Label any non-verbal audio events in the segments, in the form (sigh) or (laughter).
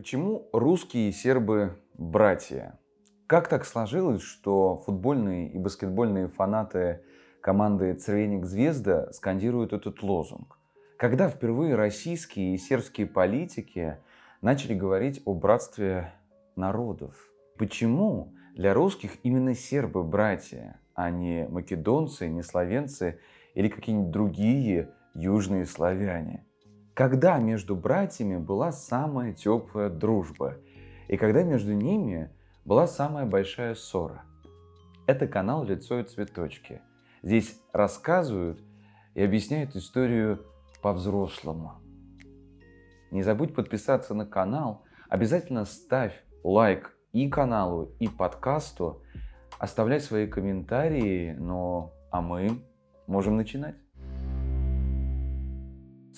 Почему русские и сербы братья? Как так сложилось, что футбольные и баскетбольные фанаты команды «Цервеник Звезда» скандируют этот лозунг? Когда впервые российские и сербские политики начали говорить о братстве народов? Почему для русских именно сербы братья, а не македонцы, не словенцы или какие-нибудь другие южные славяне? Когда между братьями была самая теплая дружба и когда между ними была самая большая ссора. Это канал «Лицо и цветочки». Здесь рассказывают и объясняют историю по-взрослому. Не забудь подписаться на канал, обязательно ставь лайк и каналу, и подкасту, оставляй свои комментарии, но а мы можем начинать.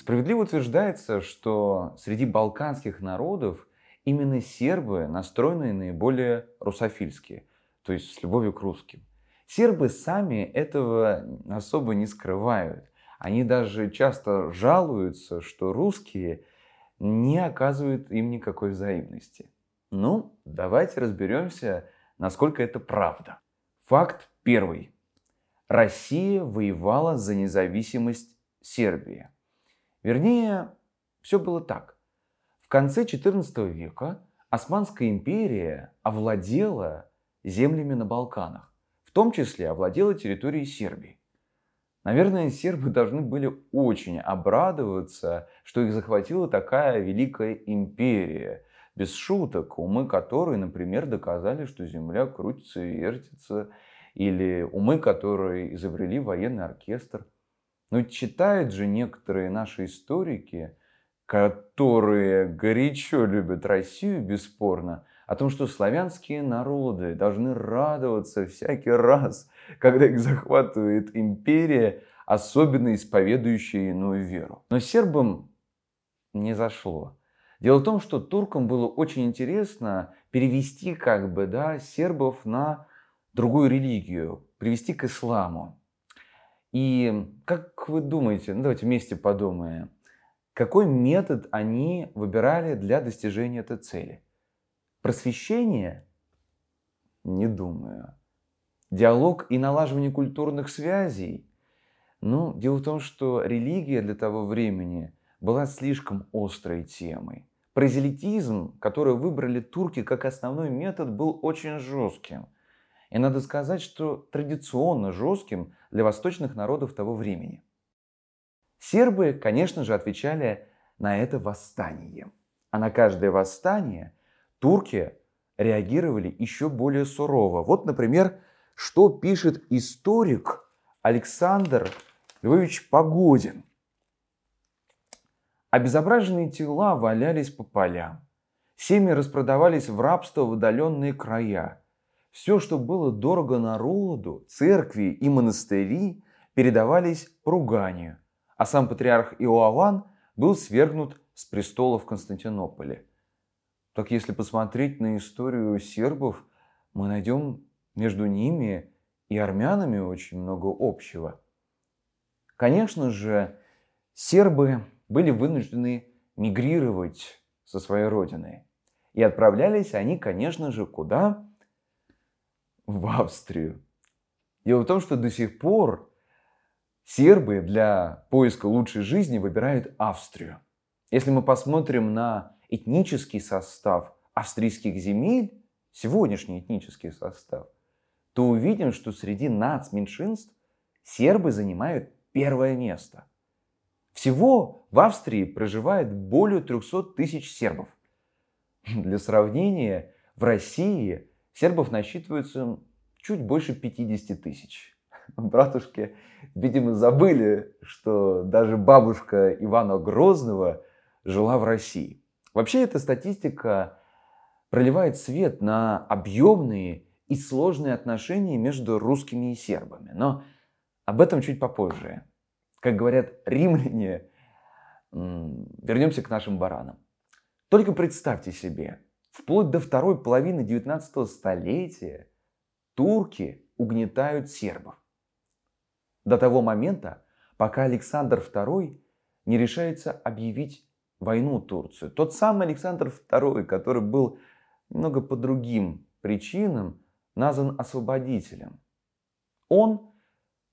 Справедливо утверждается, что среди балканских народов именно сербы настроены наиболее русофильски, то есть с любовью к русским. Сербы сами этого особо не скрывают. Они даже часто жалуются, что русские не оказывают им никакой взаимности. Ну, давайте разберемся, насколько это правда. Факт первый. Россия воевала за независимость Сербии. Вернее, все было так. В конце XIV века Османская империя овладела землями на Балканах, в том числе овладела территорией Сербии. Наверное, сербы должны были очень обрадоваться, что их захватила такая великая империя, без шуток, умы которой, например, доказали, что Земля крутится и вертится, или умы, которые изобрели военный оркестр. Но читают же некоторые наши историки, которые горячо любят Россию, бесспорно, о том, что славянские народы должны радоваться всякий раз, когда их захватывает империя, особенно исповедующая иную веру. Но сербам не зашло. Дело в том, что туркам было очень интересно перевести как бы, да, сербов на другую религию, привести к исламу. И как вы думаете, ну давайте вместе подумаем, какой метод они выбирали для достижения этой цели? Просвещение? Не думаю. Диалог и налаживание культурных связей? Ну, дело в том, что религия для того времени была слишком острой темой. Прозелитизм, который выбрали турки как основной метод, был очень жестким – и надо сказать, что традиционно жестким для восточных народов того времени. Сербы, конечно же, отвечали на это восстанием. А на каждое восстание турки реагировали еще более сурово. Вот, например, что пишет историк Александр Львович Погодин. Обезображенные тела валялись по полям. Семьи распродавались в рабство в удаленные края – все, что было дорого народу, церкви и монастыри, передавались поруганию, а сам патриарх Иоанн был свергнут с престола в Константинополе. Так если посмотреть на историю сербов, мы найдем между ними и армянами очень много общего. Конечно же, сербы были вынуждены мигрировать со своей родины. И отправлялись они, конечно же, куда? В Австрию. Дело в том, что до сих пор сербы для поиска лучшей жизни выбирают Австрию. Если мы посмотрим на этнический состав австрийских земель, сегодняшний этнический состав, то увидим, что среди нацменьшинств сербы занимают первое место. Всего в Австрии проживает более 300 тысяч сербов. Для сравнения, в России сербов насчитывается чуть больше 50 тысяч. (laughs) Братушки, видимо, забыли, что даже бабушка Ивана Грозного жила в России. Вообще эта статистика проливает свет на объемные и сложные отношения между русскими и сербами. Но об этом чуть попозже. Как говорят римляне, вернемся к нашим баранам. Только представьте себе, Вплоть до второй половины 19 столетия турки угнетают сербов. До того момента, пока Александр II не решается объявить войну Турцию. Тот самый Александр II, который был немного по другим причинам назван освободителем. Он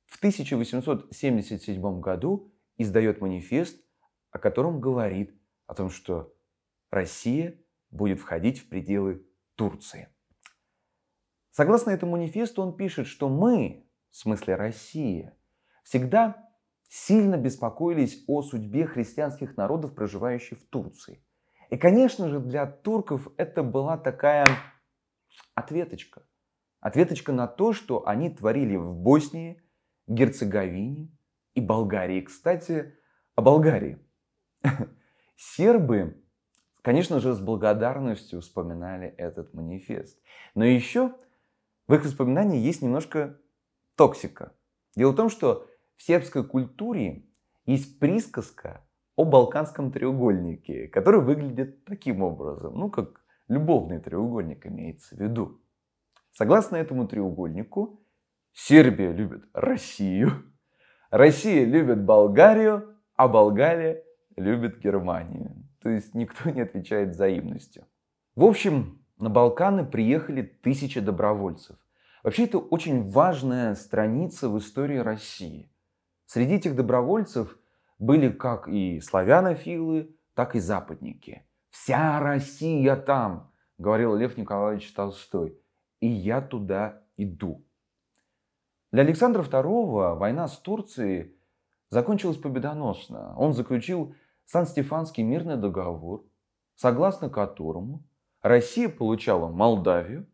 в 1877 году издает манифест, о котором говорит о том, что Россия будет входить в пределы Турции. Согласно этому манифесту он пишет, что мы, в смысле Россия, всегда сильно беспокоились о судьбе христианских народов, проживающих в Турции. И, конечно же, для турков это была такая ответочка. Ответочка на то, что они творили в Боснии, Герцеговине и Болгарии. Кстати, о Болгарии. (laughs) Сербы, конечно же, с благодарностью вспоминали этот манифест. Но еще в их воспоминании есть немножко токсика. Дело в том, что в сербской культуре есть присказка о Балканском треугольнике, который выглядит таким образом, ну как любовный треугольник имеется в виду. Согласно этому треугольнику, Сербия любит Россию, Россия любит Болгарию, а Болгария любит Германию. То есть никто не отвечает взаимностью. В общем, на Балканы приехали тысячи добровольцев. Вообще это очень важная страница в истории России. Среди этих добровольцев были как и славянофилы, так и западники. «Вся Россия там», говорил Лев Николаевич Толстой и я туда иду. Для Александра II война с Турцией закончилась победоносно. Он заключил Сан-Стефанский мирный договор, согласно которому Россия получала Молдавию,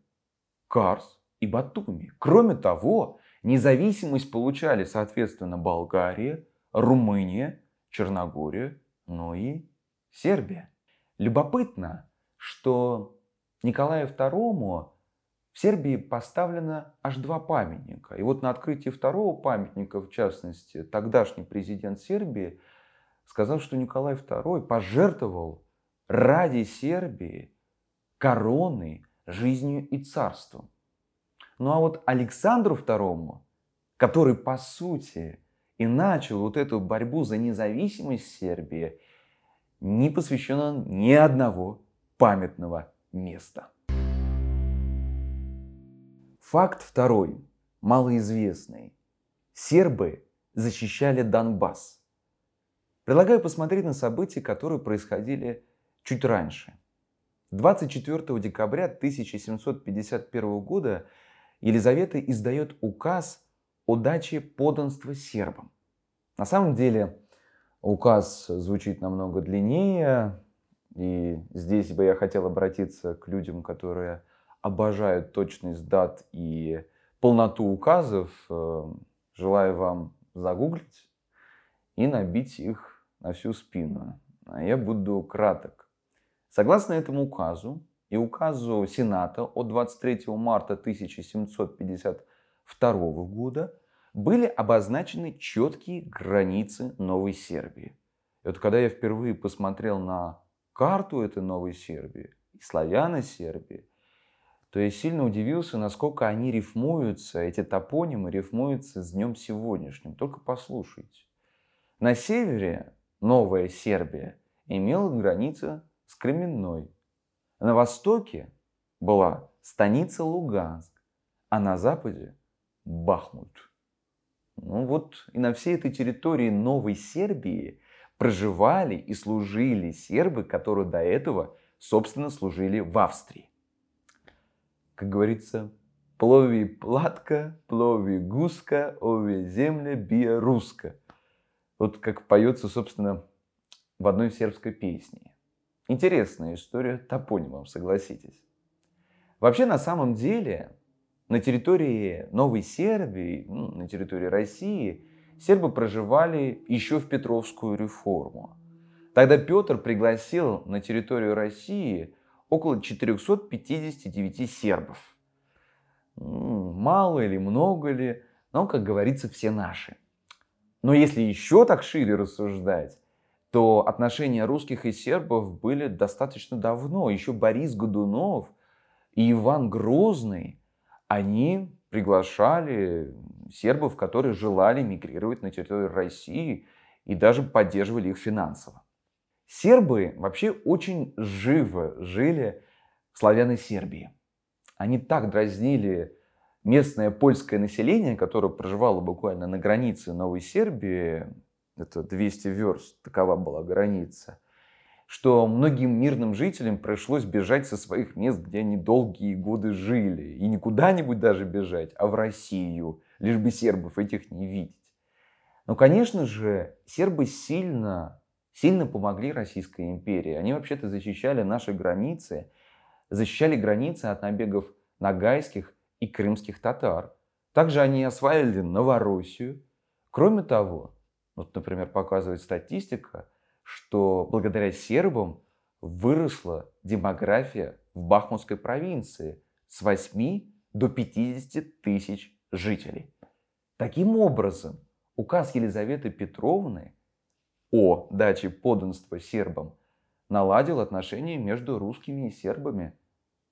Карс и Батуми. Кроме того, независимость получали, соответственно, Болгария, Румыния, Черногория, но и Сербия. Любопытно, что Николаю II в Сербии поставлено аж два памятника. И вот на открытии второго памятника, в частности, тогдашний президент Сербии сказал, что Николай II пожертвовал ради Сербии короной, жизнью и царством. Ну а вот Александру II, который по сути и начал вот эту борьбу за независимость Сербии, не посвящено ни одного памятного места. Факт второй, малоизвестный. Сербы защищали Донбасс. Предлагаю посмотреть на события, которые происходили чуть раньше. 24 декабря 1751 года Елизавета издает указ о даче подданства сербам. На самом деле указ звучит намного длиннее, и здесь бы я хотел обратиться к людям, которые обожают точность дат и полноту указов, э, желаю вам загуглить и набить их на всю спину. А я буду краток. Согласно этому указу и указу Сената от 23 марта 1752 года были обозначены четкие границы Новой Сербии. И вот когда я впервые посмотрел на карту этой Новой Сербии и славяно-Сербии, то я сильно удивился, насколько они рифмуются, эти топонимы рифмуются с днем сегодняшним. Только послушайте. На севере Новая Сербия имела границу с Кременной. На востоке была станица Луганск, а на западе Бахмут. Ну вот и на всей этой территории Новой Сербии проживали и служили сербы, которые до этого, собственно, служили в Австрии как говорится, плови платка, плови гуска, ове земля бия руска. Вот как поется, собственно, в одной сербской песне. Интересная история топонимом, согласитесь. Вообще, на самом деле, на территории Новой Сербии, ну, на территории России, сербы проживали еще в Петровскую реформу. Тогда Петр пригласил на территорию России около 459 сербов. Мало или много ли, но, как говорится, все наши. Но если еще так шире рассуждать, то отношения русских и сербов были достаточно давно. Еще Борис Годунов и Иван Грозный, они приглашали сербов, которые желали мигрировать на территорию России и даже поддерживали их финансово. Сербы вообще очень живо жили в славяной Сербии. Они так дразнили местное польское население, которое проживало буквально на границе Новой Сербии, это 200 верст, такова была граница, что многим мирным жителям пришлось бежать со своих мест, где они долгие годы жили. И не куда-нибудь даже бежать, а в Россию, лишь бы сербов этих не видеть. Но, конечно же, сербы сильно, сильно помогли Российской империи. Они вообще-то защищали наши границы, защищали границы от набегов нагайских и крымских татар. Также они осваивали Новороссию. Кроме того, вот, например, показывает статистика, что благодаря сербам выросла демография в Бахмутской провинции с 8 до 50 тысяч жителей. Таким образом, указ Елизаветы Петровны о даче подданства сербам наладил отношения между русскими и сербами.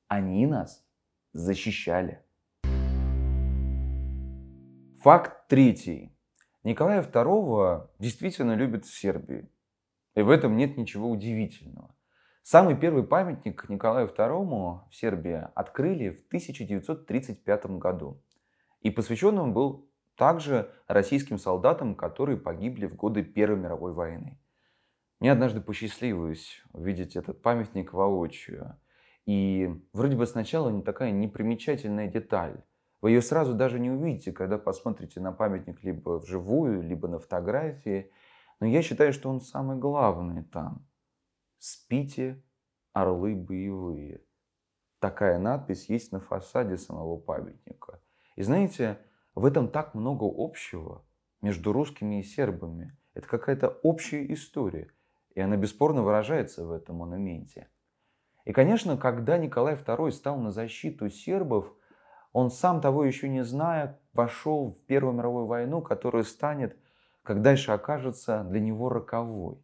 Они нас защищали. Факт третий. Николая II действительно любят в Сербии. И в этом нет ничего удивительного. Самый первый памятник Николаю II в Сербии открыли в 1935 году. И посвящен он был также российским солдатам, которые погибли в годы Первой мировой войны. Мне однажды посчастливилось увидеть этот памятник воочию. И вроде бы сначала не такая непримечательная деталь. Вы ее сразу даже не увидите, когда посмотрите на памятник либо вживую, либо на фотографии. Но я считаю, что он самый главный там. «Спите, орлы боевые». Такая надпись есть на фасаде самого памятника. И знаете, в этом так много общего между русскими и сербами. Это какая-то общая история. И она бесспорно выражается в этом монументе. И, конечно, когда Николай II стал на защиту сербов – он сам того еще не зная, вошел в Первую мировую войну, которая станет, как дальше окажется, для него роковой.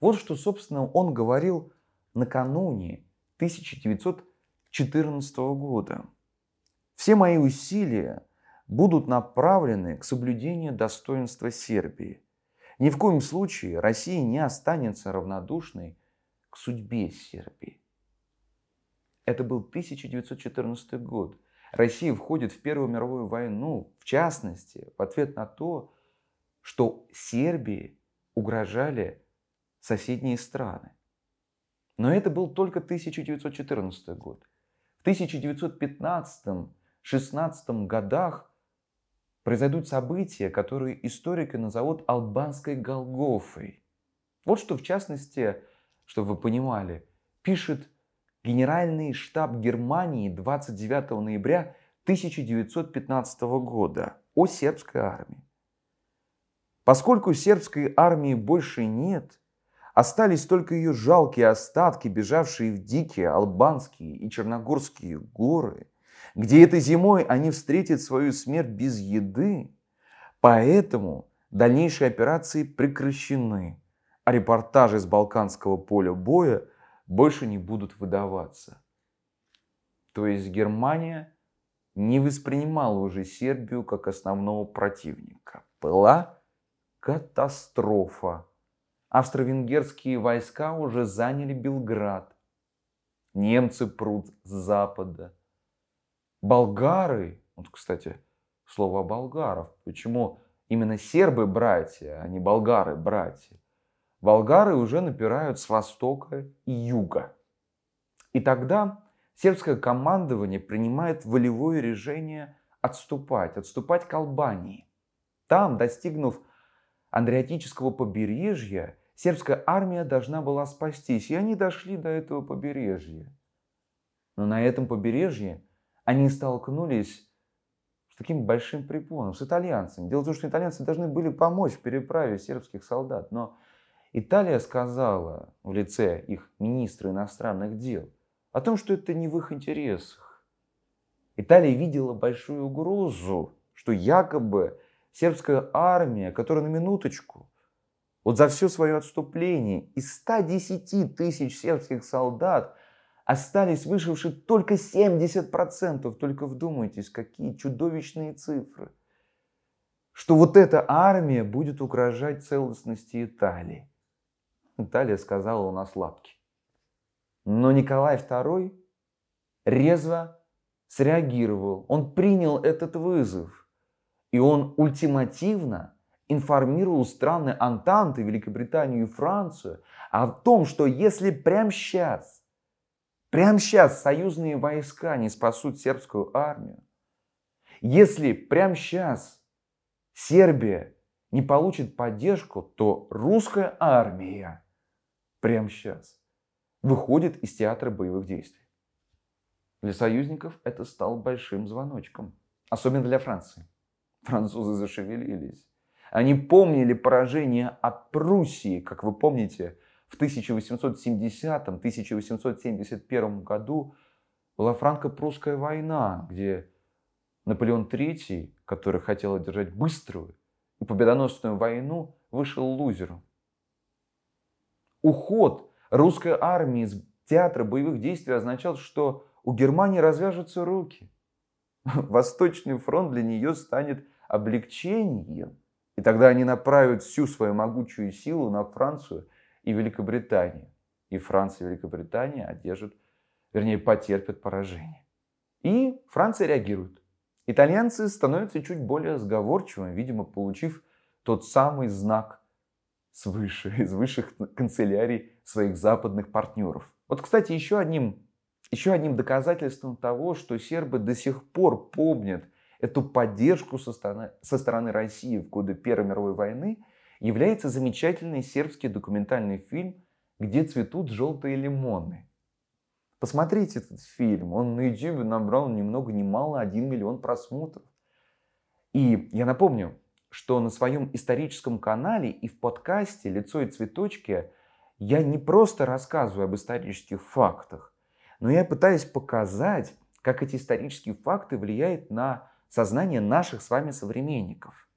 Вот что, собственно, он говорил накануне 1914 года. Все мои усилия будут направлены к соблюдению достоинства Сербии. Ни в коем случае Россия не останется равнодушной к судьбе Сербии. Это был 1914 год. Россия входит в Первую мировую войну, в частности, в ответ на то, что Сербии угрожали соседние страны. Но это был только 1914 год. В 1915-16 годах произойдут события, которые историки назовут албанской Голгофой. Вот что, в частности, чтобы вы понимали, пишет Генеральный штаб Германии 29 ноября 1915 года о сербской армии. Поскольку сербской армии больше нет, остались только ее жалкие остатки, бежавшие в дикие албанские и черногорские горы, где этой зимой они встретят свою смерть без еды. Поэтому дальнейшие операции прекращены, а репортажи с Балканского поля боя – больше не будут выдаваться. То есть Германия не воспринимала уже Сербию как основного противника. Была катастрофа. Австро-венгерские войска уже заняли Белград. Немцы прут с запада. Болгары, вот, кстати, слово болгаров, почему именно сербы братья, а не болгары братья? Болгары уже напирают с востока и юга. И тогда сербское командование принимает волевое решение отступать, отступать к Албании. Там, достигнув Андреатического побережья, сербская армия должна была спастись, и они дошли до этого побережья. Но на этом побережье они столкнулись с таким большим препоном, с итальянцами. Дело в том, что итальянцы должны были помочь в переправе сербских солдат, но Италия сказала в лице их министра иностранных дел о том, что это не в их интересах. Италия видела большую угрозу, что якобы сербская армия, которая на минуточку, вот за все свое отступление из 110 тысяч сербских солдат остались вышивши только 70%. Только вдумайтесь, какие чудовищные цифры. Что вот эта армия будет угрожать целостности Италии. Италия сказала у нас лапки. Но Николай II резво среагировал, он принял этот вызов, и он ультимативно информировал страны Антанты, Великобританию и Францию о том, что если прямо сейчас, прямо сейчас союзные войска не спасут сербскую армию, если прямо сейчас Сербия не получит поддержку, то русская армия прямо сейчас выходит из театра боевых действий. Для союзников это стало большим звоночком, особенно для Франции. Французы зашевелились. Они помнили поражение от Пруссии, как вы помните, в 1870-1871 году была франко-прусская война, где Наполеон III, который хотел одержать быструю и победоносную войну, вышел лузером. Уход русской армии из театра боевых действий означал, что у Германии развяжутся руки. (laughs) Восточный фронт для нее станет облегчением. И тогда они направят всю свою могучую силу на Францию и Великобританию. И Франция и Великобритания одержат, вернее, потерпят поражение. И Франция реагирует. Итальянцы становятся чуть более сговорчивыми, видимо, получив тот самый знак свыше, из высших канцелярий своих западных партнеров. Вот, кстати, еще одним, еще одним доказательством того, что сербы до сих пор помнят эту поддержку со стороны, со стороны России в годы Первой мировой войны, является замечательный сербский документальный фильм «Где цветут желтые лимоны». Посмотрите этот фильм, он на YouTube набрал ни много ни мало 1 миллион просмотров. И я напомню, что на своем историческом канале и в подкасте «Лицо и цветочки» я не просто рассказываю об исторических фактах, но я пытаюсь показать, как эти исторические факты влияют на сознание наших с вами современников.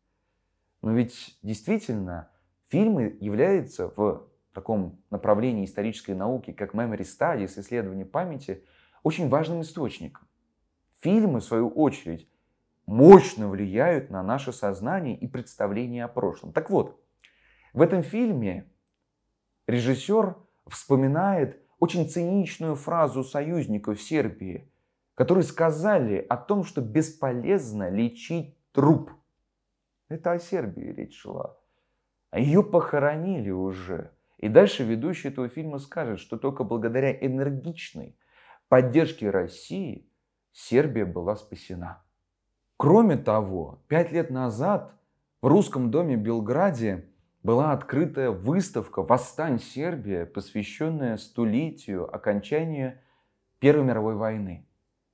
Но ведь действительно фильмы являются в таком направлении исторической науки, как memory studies, исследование памяти, очень важным источником. Фильмы, в свою очередь, мощно влияют на наше сознание и представление о прошлом. Так вот, в этом фильме режиссер вспоминает очень циничную фразу союзников Сербии, которые сказали о том, что бесполезно лечить труп. Это о Сербии речь шла. А ее похоронили уже. И дальше ведущий этого фильма скажет, что только благодаря энергичной поддержке России Сербия была спасена. Кроме того, пять лет назад в русском доме в Белграде была открыта выставка «Восстань Сербия», посвященная столетию окончания Первой мировой войны.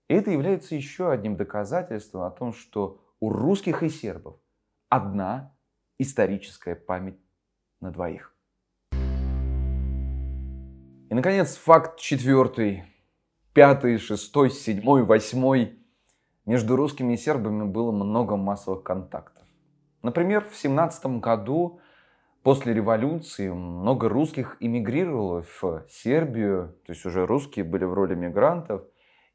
И это является еще одним доказательством о том, что у русских и сербов одна историческая память на двоих. И, наконец, факт четвертый. Пятый, шестой, седьмой, восьмой между русскими и сербами было много массовых контактов. Например, в 17 году после революции много русских эмигрировало в Сербию, то есть уже русские были в роли мигрантов,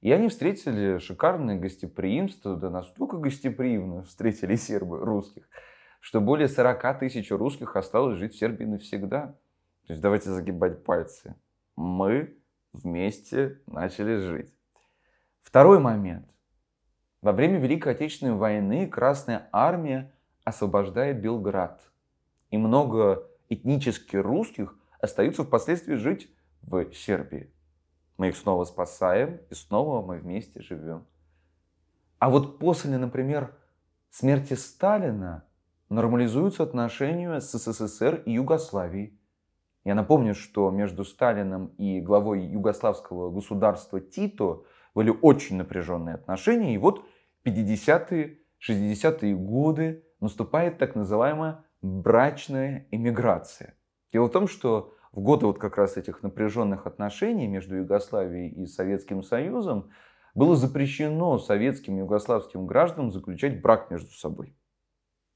и они встретили шикарное гостеприимство, да настолько гостеприимно встретили сербы русских, что более 40 тысяч русских осталось жить в Сербии навсегда. То есть давайте загибать пальцы. Мы вместе начали жить. Второй момент. Во время Великой Отечественной войны Красная Армия освобождает Белград. И много этнически русских остаются впоследствии жить в Сербии. Мы их снова спасаем, и снова мы вместе живем. А вот после, например, смерти Сталина нормализуются отношения с СССР и Югославией. Я напомню, что между Сталином и главой югославского государства Тито были очень напряженные отношения. И вот 50-е, 60-е годы наступает так называемая брачная эмиграция. Дело в том, что в годы вот как раз этих напряженных отношений между Югославией и Советским Союзом было запрещено советским и югославским гражданам заключать брак между собой.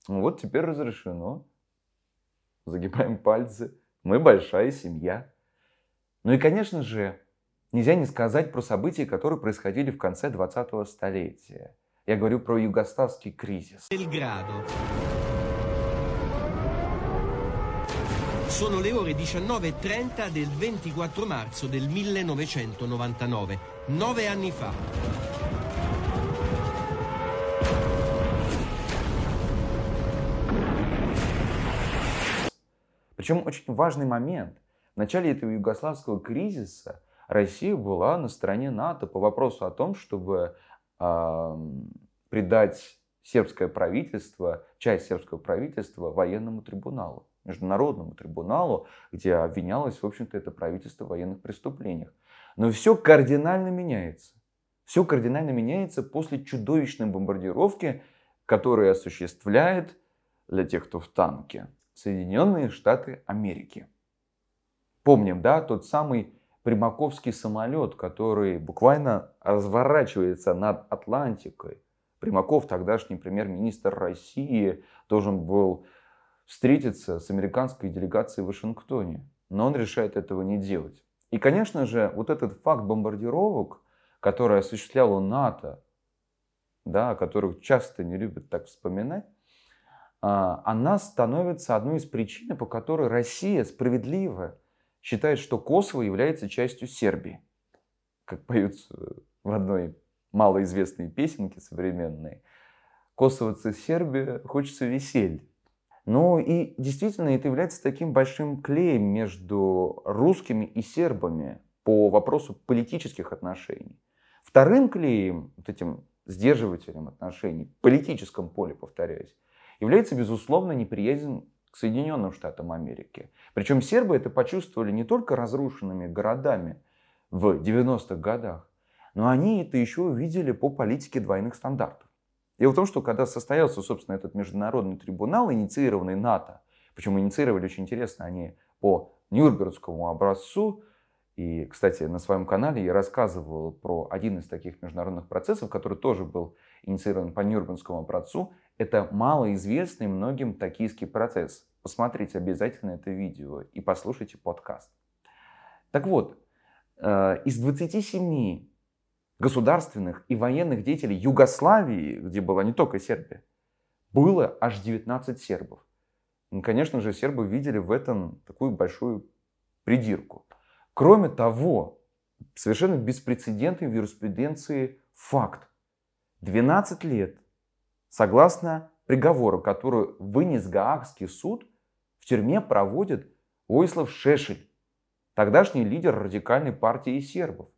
Вот теперь разрешено. Загибаем пальцы. Мы большая семья. Ну и, конечно же, нельзя не сказать про события, которые происходили в конце 20-го столетия. Я говорю про югославский кризис. Sono le ore 19.30 del 24 marzo del 1999, nove anni fa. Причем очень важный момент. В начале этого югославского кризиса Россия была на стороне НАТО по вопросу о том, чтобы э, придать сербское правительство, часть сербского правительства военному трибуналу, международному трибуналу, где обвинялось, в общем-то, это правительство в военных преступлениях. Но все кардинально меняется. Все кардинально меняется после чудовищной бомбардировки, которую осуществляет, для тех, кто в танке, Соединенные Штаты Америки. Помним, да, тот самый примаковский самолет, который буквально разворачивается над Атлантикой, Примаков, тогдашний премьер-министр России, должен был встретиться с американской делегацией в Вашингтоне. Но он решает этого не делать. И, конечно же, вот этот факт бомбардировок, который осуществляло НАТО, да, о которых часто не любят так вспоминать, а, она становится одной из причин, по которой Россия справедливо считает, что Косово является частью Сербии. Как поются в одной малоизвестные песенки современные. Косовцы Сербия, хочется веселья. Ну и действительно это является таким большим клеем между русскими и сербами по вопросу политических отношений. Вторым клеем, вот этим сдерживателем отношений, в политическом поле, повторяюсь, является, безусловно, неприязнь к Соединенным Штатам Америки. Причем сербы это почувствовали не только разрушенными городами в 90-х годах, но они это еще увидели по политике двойных стандартов. Дело в том, что когда состоялся, собственно, этот международный трибунал, инициированный НАТО, почему инициировали очень интересно, они по Нюрнбергскому образцу, и, кстати, на своем канале я рассказывал про один из таких международных процессов, который тоже был инициирован по Нюрнбергскому образцу. Это малоизвестный многим токийский процесс. Посмотрите обязательно это видео и послушайте подкаст. Так вот, э, из 27 государственных и военных деятелей Югославии, где была не только Сербия, было аж 19 сербов. И, конечно же, сербы видели в этом такую большую придирку. Кроме того, совершенно беспрецедентный в юриспруденции факт. 12 лет, согласно приговору, который вынес Гаагский суд, в тюрьме проводит Ойслав Шешель, тогдашний лидер радикальной партии сербов.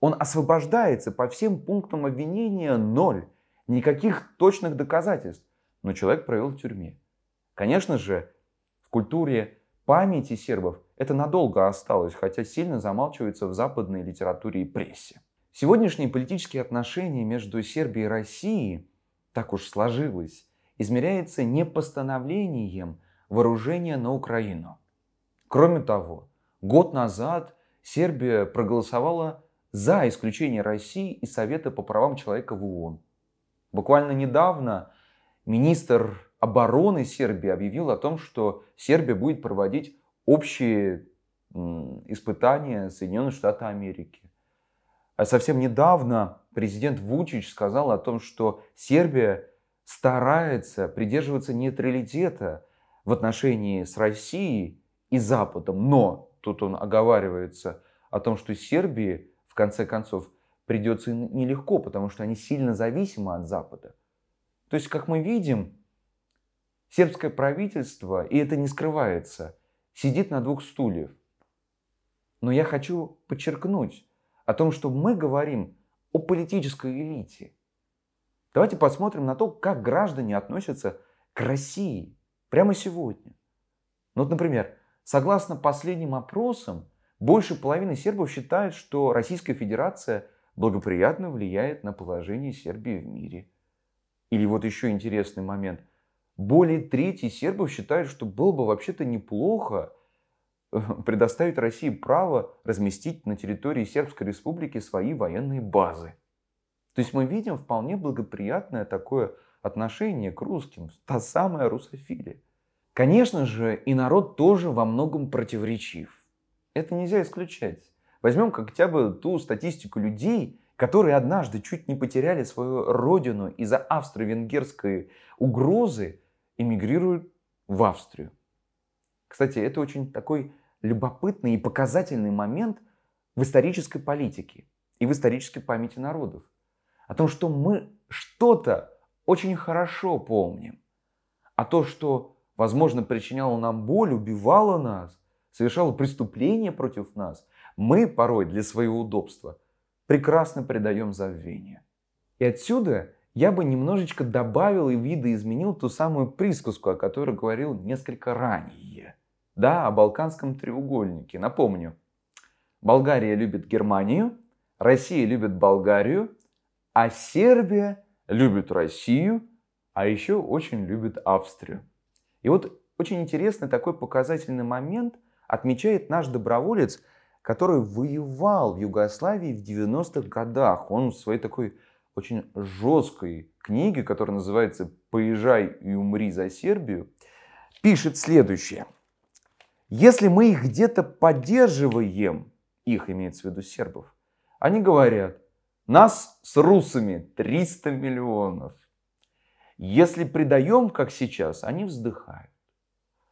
Он освобождается по всем пунктам обвинения ноль. Никаких точных доказательств. Но человек провел в тюрьме. Конечно же, в культуре памяти сербов это надолго осталось, хотя сильно замалчивается в западной литературе и прессе. Сегодняшние политические отношения между Сербией и Россией, так уж сложилось, измеряется не постановлением вооружения на Украину. Кроме того, год назад Сербия проголосовала за исключение России из Совета по правам человека в ООН. Буквально недавно министр обороны Сербии объявил о том, что Сербия будет проводить общие испытания Соединенных Штатов Америки. А совсем недавно президент Вучич сказал о том, что Сербия старается придерживаться нейтралитета в отношении с Россией и Западом. Но тут он оговаривается о том, что Сербии в конце концов, придется нелегко, потому что они сильно зависимы от Запада. То есть, как мы видим, сербское правительство, и это не скрывается, сидит на двух стульях. Но я хочу подчеркнуть о том, что мы говорим о политической элите. Давайте посмотрим на то, как граждане относятся к России прямо сегодня. Ну, вот, например, согласно последним опросам, больше половины сербов считают, что Российская Федерация благоприятно влияет на положение Сербии в мире. Или вот еще интересный момент. Более трети сербов считают, что было бы вообще-то неплохо (laughs) предоставить России право разместить на территории Сербской Республики свои военные базы. То есть мы видим вполне благоприятное такое отношение к русским, (laughs) та самая русофилия. Конечно же, и народ тоже во многом противоречив. Это нельзя исключать. Возьмем хотя бы ту статистику людей, которые однажды чуть не потеряли свою родину из-за австро-венгерской угрозы, эмигрируют в Австрию. Кстати, это очень такой любопытный и показательный момент в исторической политике и в исторической памяти народов. О том, что мы что-то очень хорошо помним. А то, что, возможно, причиняло нам боль, убивало нас, совершало преступления против нас, мы порой для своего удобства прекрасно предаем забвение. И отсюда я бы немножечко добавил и видоизменил ту самую присказку, о которой говорил несколько ранее. Да, о Балканском треугольнике. Напомню, Болгария любит Германию, Россия любит Болгарию, а Сербия любит Россию, а еще очень любит Австрию. И вот очень интересный такой показательный момент отмечает наш доброволец, который воевал в Югославии в 90-х годах. Он в своей такой очень жесткой книге, которая называется «Поезжай и умри за Сербию», пишет следующее. Если мы их где-то поддерживаем, их имеется в виду сербов, они говорят, нас с русами 300 миллионов. Если предаем, как сейчас, они вздыхают.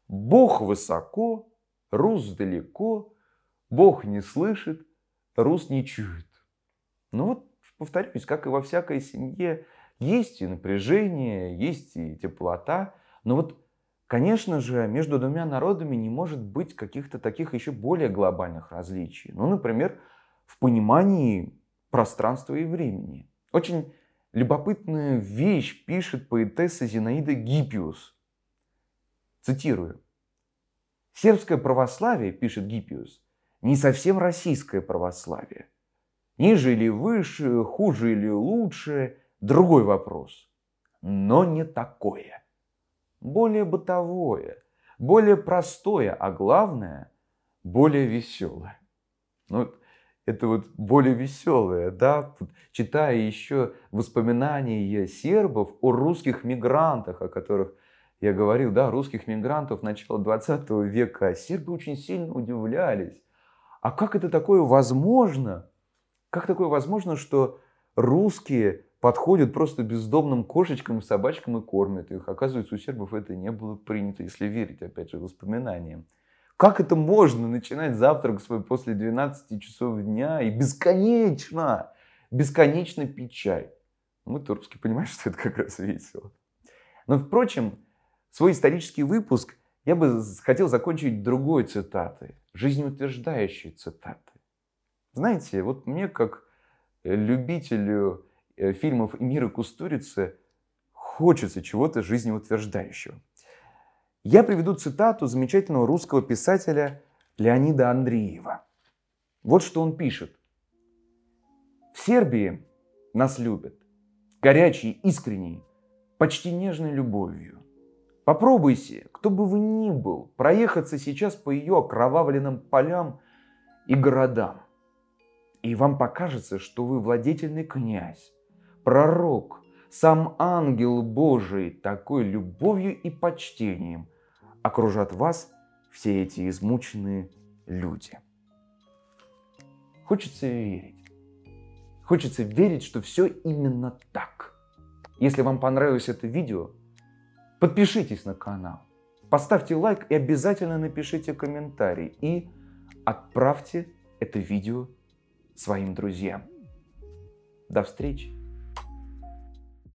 Бог высоко, Рус далеко, Бог не слышит, Рус не чует. Ну вот, повторюсь, как и во всякой семье, есть и напряжение, есть и теплота, но вот Конечно же, между двумя народами не может быть каких-то таких еще более глобальных различий. Ну, например, в понимании пространства и времени. Очень любопытную вещь пишет поэтесса Зинаида Гиппиус. Цитирую. «Сербское православие, — пишет Гиппиус, — не совсем российское православие. Ниже или выше, хуже или лучше – другой вопрос. Но не такое более бытовое, более простое, а главное, более веселое. Ну, это вот более веселое, да, читая еще воспоминания сербов о русских мигрантах, о которых я говорил, да, русских мигрантов начала 20 века, сербы очень сильно удивлялись. А как это такое возможно? Как такое возможно, что русские подходят просто бездомным кошечкам и собачкам и кормят их. Оказывается, у сербов это не было принято, если верить, опять же, воспоминаниям. Как это можно начинать завтрак свой после 12 часов дня и бесконечно, бесконечно пить чай? Мы-то русские понимаем, что это как раз весело. Но, впрочем, свой исторический выпуск я бы хотел закончить другой цитатой, жизнеутверждающей цитатой. Знаете, вот мне как любителю Э, фильмов Мира Кустурицы хочется чего-то жизнеутверждающего. Я приведу цитату замечательного русского писателя Леонида Андреева. Вот что он пишет. В Сербии нас любят горячей, искренней, почти нежной любовью. Попробуйте, кто бы вы ни был, проехаться сейчас по ее окровавленным полям и городам. И вам покажется, что вы владетельный князь, пророк, сам ангел Божий такой любовью и почтением окружат вас все эти измученные люди. Хочется верить. Хочется верить, что все именно так. Если вам понравилось это видео, подпишитесь на канал, поставьте лайк и обязательно напишите комментарий и отправьте это видео своим друзьям. До встречи!